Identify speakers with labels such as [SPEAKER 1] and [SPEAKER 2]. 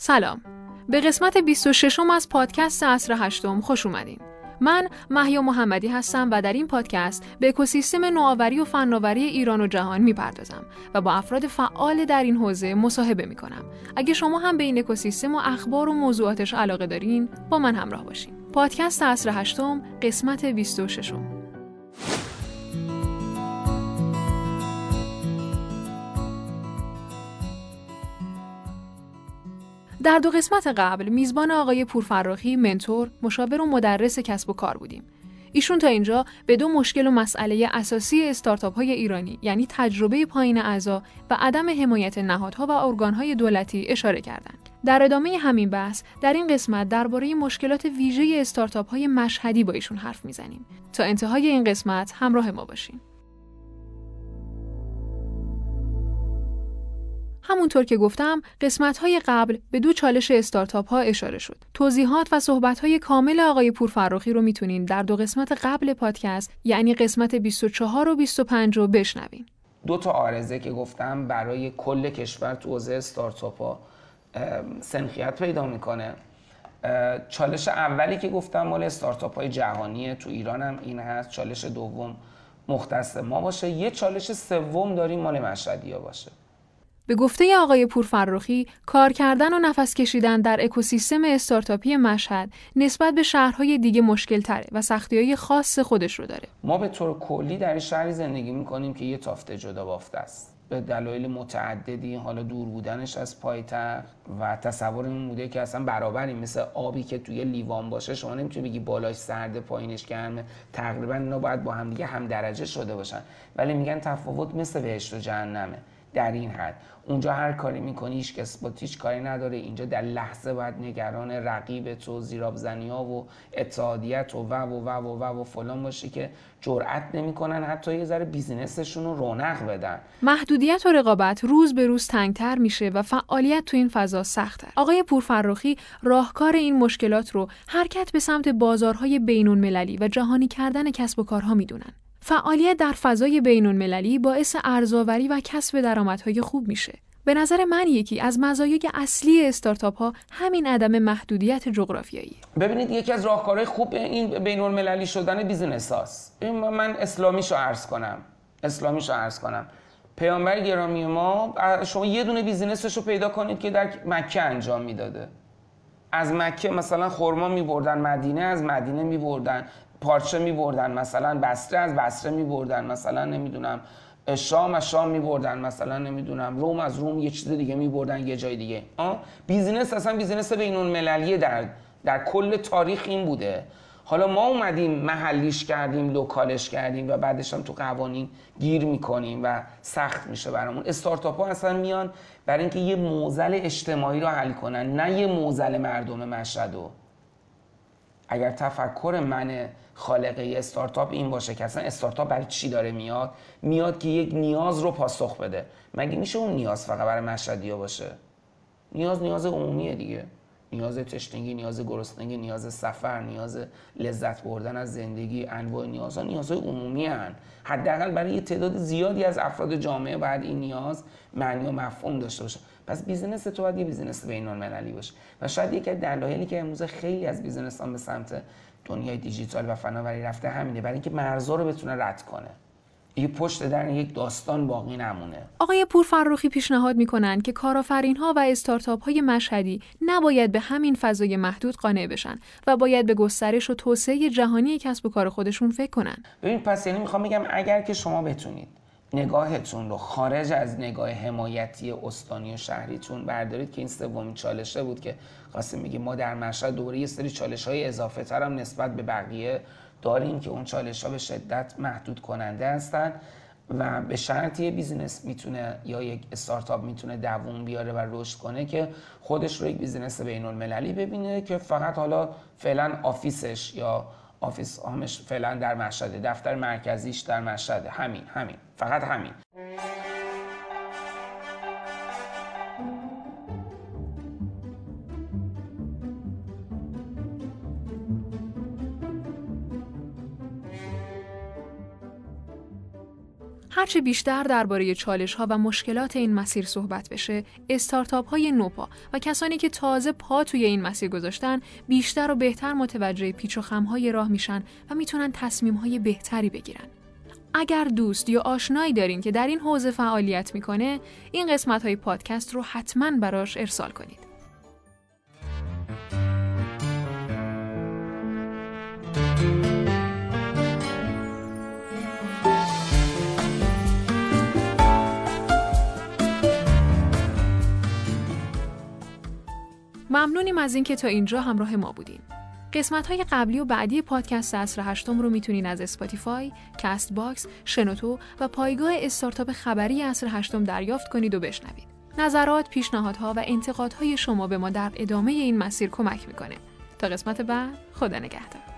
[SPEAKER 1] سلام. به قسمت 26 از پادکست عصر هشتم خوش اومدین. من محیا محمدی هستم و در این پادکست به اکوسیستم نوآوری و فناوری ایران و جهان می‌پردازم و با افراد فعال در این حوزه مصاحبه می‌کنم. اگه شما هم به این اکوسیستم و اخبار و موضوعاتش علاقه دارین با من همراه باشین. پادکست عصر هشتم قسمت 26 در دو قسمت قبل میزبان آقای پورفراخی منتور، مشاور و مدرس کسب و کار بودیم. ایشون تا اینجا به دو مشکل و مسئله اساسی استارتاپ های ایرانی یعنی تجربه پایین اعضا و عدم حمایت نهادها و ارگانهای دولتی اشاره کردند. در ادامه همین بحث در این قسمت درباره مشکلات ویژه استارتاپ های مشهدی با ایشون حرف می‌زنیم. تا انتهای این قسمت همراه ما باشین. همونطور که گفتم قسمت های قبل به دو چالش استارتاپ ها اشاره شد. توضیحات و صحبت های کامل آقای پورفراخی رو می‌تونین در دو قسمت قبل پادکست یعنی قسمت 24 و 25 رو بشنوین.
[SPEAKER 2] دو تا آرزه که گفتم برای کل کشور تو حوزه استارتاپ ها سنخیت پیدا می‌کنه چالش اولی که گفتم مال استارتاپ های جهانیه تو ایران هم این هست چالش دوم مختص ما باشه یه چالش سوم داریم مال مشهدی باشه
[SPEAKER 1] به گفته آقای پورفرخی کار کردن و نفس کشیدن در اکوسیستم استارتاپی مشهد نسبت به شهرهای دیگه مشکل تره و سختی های خاص خودش رو داره.
[SPEAKER 2] ما به طور کلی در شهری زندگی می‌کنیم که یه تافته جدا بافته است. به دلایل متعددی حالا دور بودنش از پایتخت و تصور این بوده که اصلا برابری مثل آبی که توی لیوان باشه شما نمی‌تونی بگی بالاش سرد پایینش گرمه تقریبا اینا باید با هم دیگه هم درجه شده باشن ولی میگن تفاوت مثل بهشت و جهنمه در این حد. اونجا هر کاری می‌کنی هیچ با هیچ کاری نداره. اینجا در لحظه باید نگران رقیب تو زیرابزنی ها و اتحادیت و و و و و و, فلان باشی که جرأت نمی‌کنن حتی یه ذره بیزینسشون رو رونق بدن.
[SPEAKER 1] محدودیت و رقابت روز به روز تنگتر میشه و فعالیت تو این فضا سختتر. آقای پورفرخی راهکار این مشکلات رو حرکت به سمت بازارهای بینون مللی و جهانی کردن کسب و کارها می‌دونن. فعالیت در فضای بین المللی باعث ارزآوری و کسب درآمدهای خوب میشه. به نظر من یکی از مزایای اصلی استارتاپ ها همین عدم محدودیت جغرافیایی.
[SPEAKER 2] ببینید یکی از راهکارهای خوب این بین المللی شدن بیزینس هاست. من اسلامیشو عرض کنم. اسلامیشو عرض کنم. پیامبر گرامی ما شما یه دونه business ش رو پیدا کنید که در مکه انجام می‌داده از مکه مثلا خرما میبردن مدینه از مدینه میبردن پارچه می بردن مثلا بصره از بصره می بردن مثلا نمی‌دونم شام از شام می بردن مثلا نمی‌دونم روم از روم یه چیز دیگه می بردن یه جای دیگه. آه business اصلا business بین المللی در در کل تاریخ این بوده. حالا ما اومدیم محلیش کردیم local ش کردیم و بعدش هم تو قوانین گیر می‌کنیم و سخت میشه برامون. استارتاپ ها اصلا میان برای اینکه یه موزل اجتماعی رو حل کنن نه یه موزل مردم مشهد اگر تفکر من خالقه استارتاپ این باشه که اصلا استارتاپ برای چی داره میاد میاد که یک نیاز رو پاسخ بده. مگه میشه اون نیاز فقط برای مشهدیا باشه؟ نیاز نیاز عمومیه دیگه. نیاز تشنگی نیاز گرسنگی نیاز سفر نیاز لذت بردن از زندگی انواع نیازها نیازهای عمومی‌ان. حداقل برای یه تعداد زیادی از افراد جامعه باید این نیاز معنی و مفهوم داشته باشه. پس business تو باید یه business بین المللی باشه. و شاید یکی از دلایلی که امروز خیلی از business به سمت دنیای دیجیتال و فناوری رفته همینه برای اینکه مرزا رو بتونه رد کنه. یه پشت در یک داستان باقی نمونه.
[SPEAKER 1] آقای پورفرخی پیشنهاد می‌کنن که کارآفرین ها و استارتاپ های مشهدی نباید به همین فضای محدود قانع بشن و باید به گسترش و توسعه جهانی کسب و کار خودشون فکر کنن.
[SPEAKER 2] ببین پس یعنی می‌خوام بگم اگر که شما بتونید نگاهتون رو خارج از نگاه حمایتی استانی و شهریتون بردارید که این سومین چالشه بود که خواستیم میگیم ما در مشهد دوره یه سری چالش های اضافه تر هم نسبت به بقیه داریم که اون چالش ها به شدت محدود کننده هستن و به شرط یه بیزینس می‌تونه یا یک استارتاپ می‌تونه دووم بیاره و رشد کنه که خودش رو یک business بین المللی ببینه که فقط حالا فعلا office ش یا office همش فعلا در مشهده دفتر مرکزیش در مشهده همین همین فقط همین.
[SPEAKER 1] هرچه بیشتر درباره چالش ها و مشکلات این مسیر صحبت بشه، استارتاپ های نوپا و کسانی که تازه پا توی این مسیر گذاشتن بیشتر و بهتر متوجه پیچ و خم های راه میشن و می‌تونن تصمیم های بهتری بگیرن. اگر دوست یا آشنایی دارین که در این حوزه فعالیت می‌کنه، این قسمت های پادکست رو حتما براش ارسال کنید. ممنونیم از اینکه تا اینجا همراه ما بودین. قسمت های قبلی و بعدی پادکست عصر هشتم رو می‌تونین از Spotify، CastBox، شنوتو و پایگاه استارتاپ خبری عصر هشتم دریافت کنید و بشنوید. نظرات، پیشنهادها و انتقادهای شما به ما در ادامه این مسیر کمک می‌کنه. تا قسمت بعد، خدا نگهدار.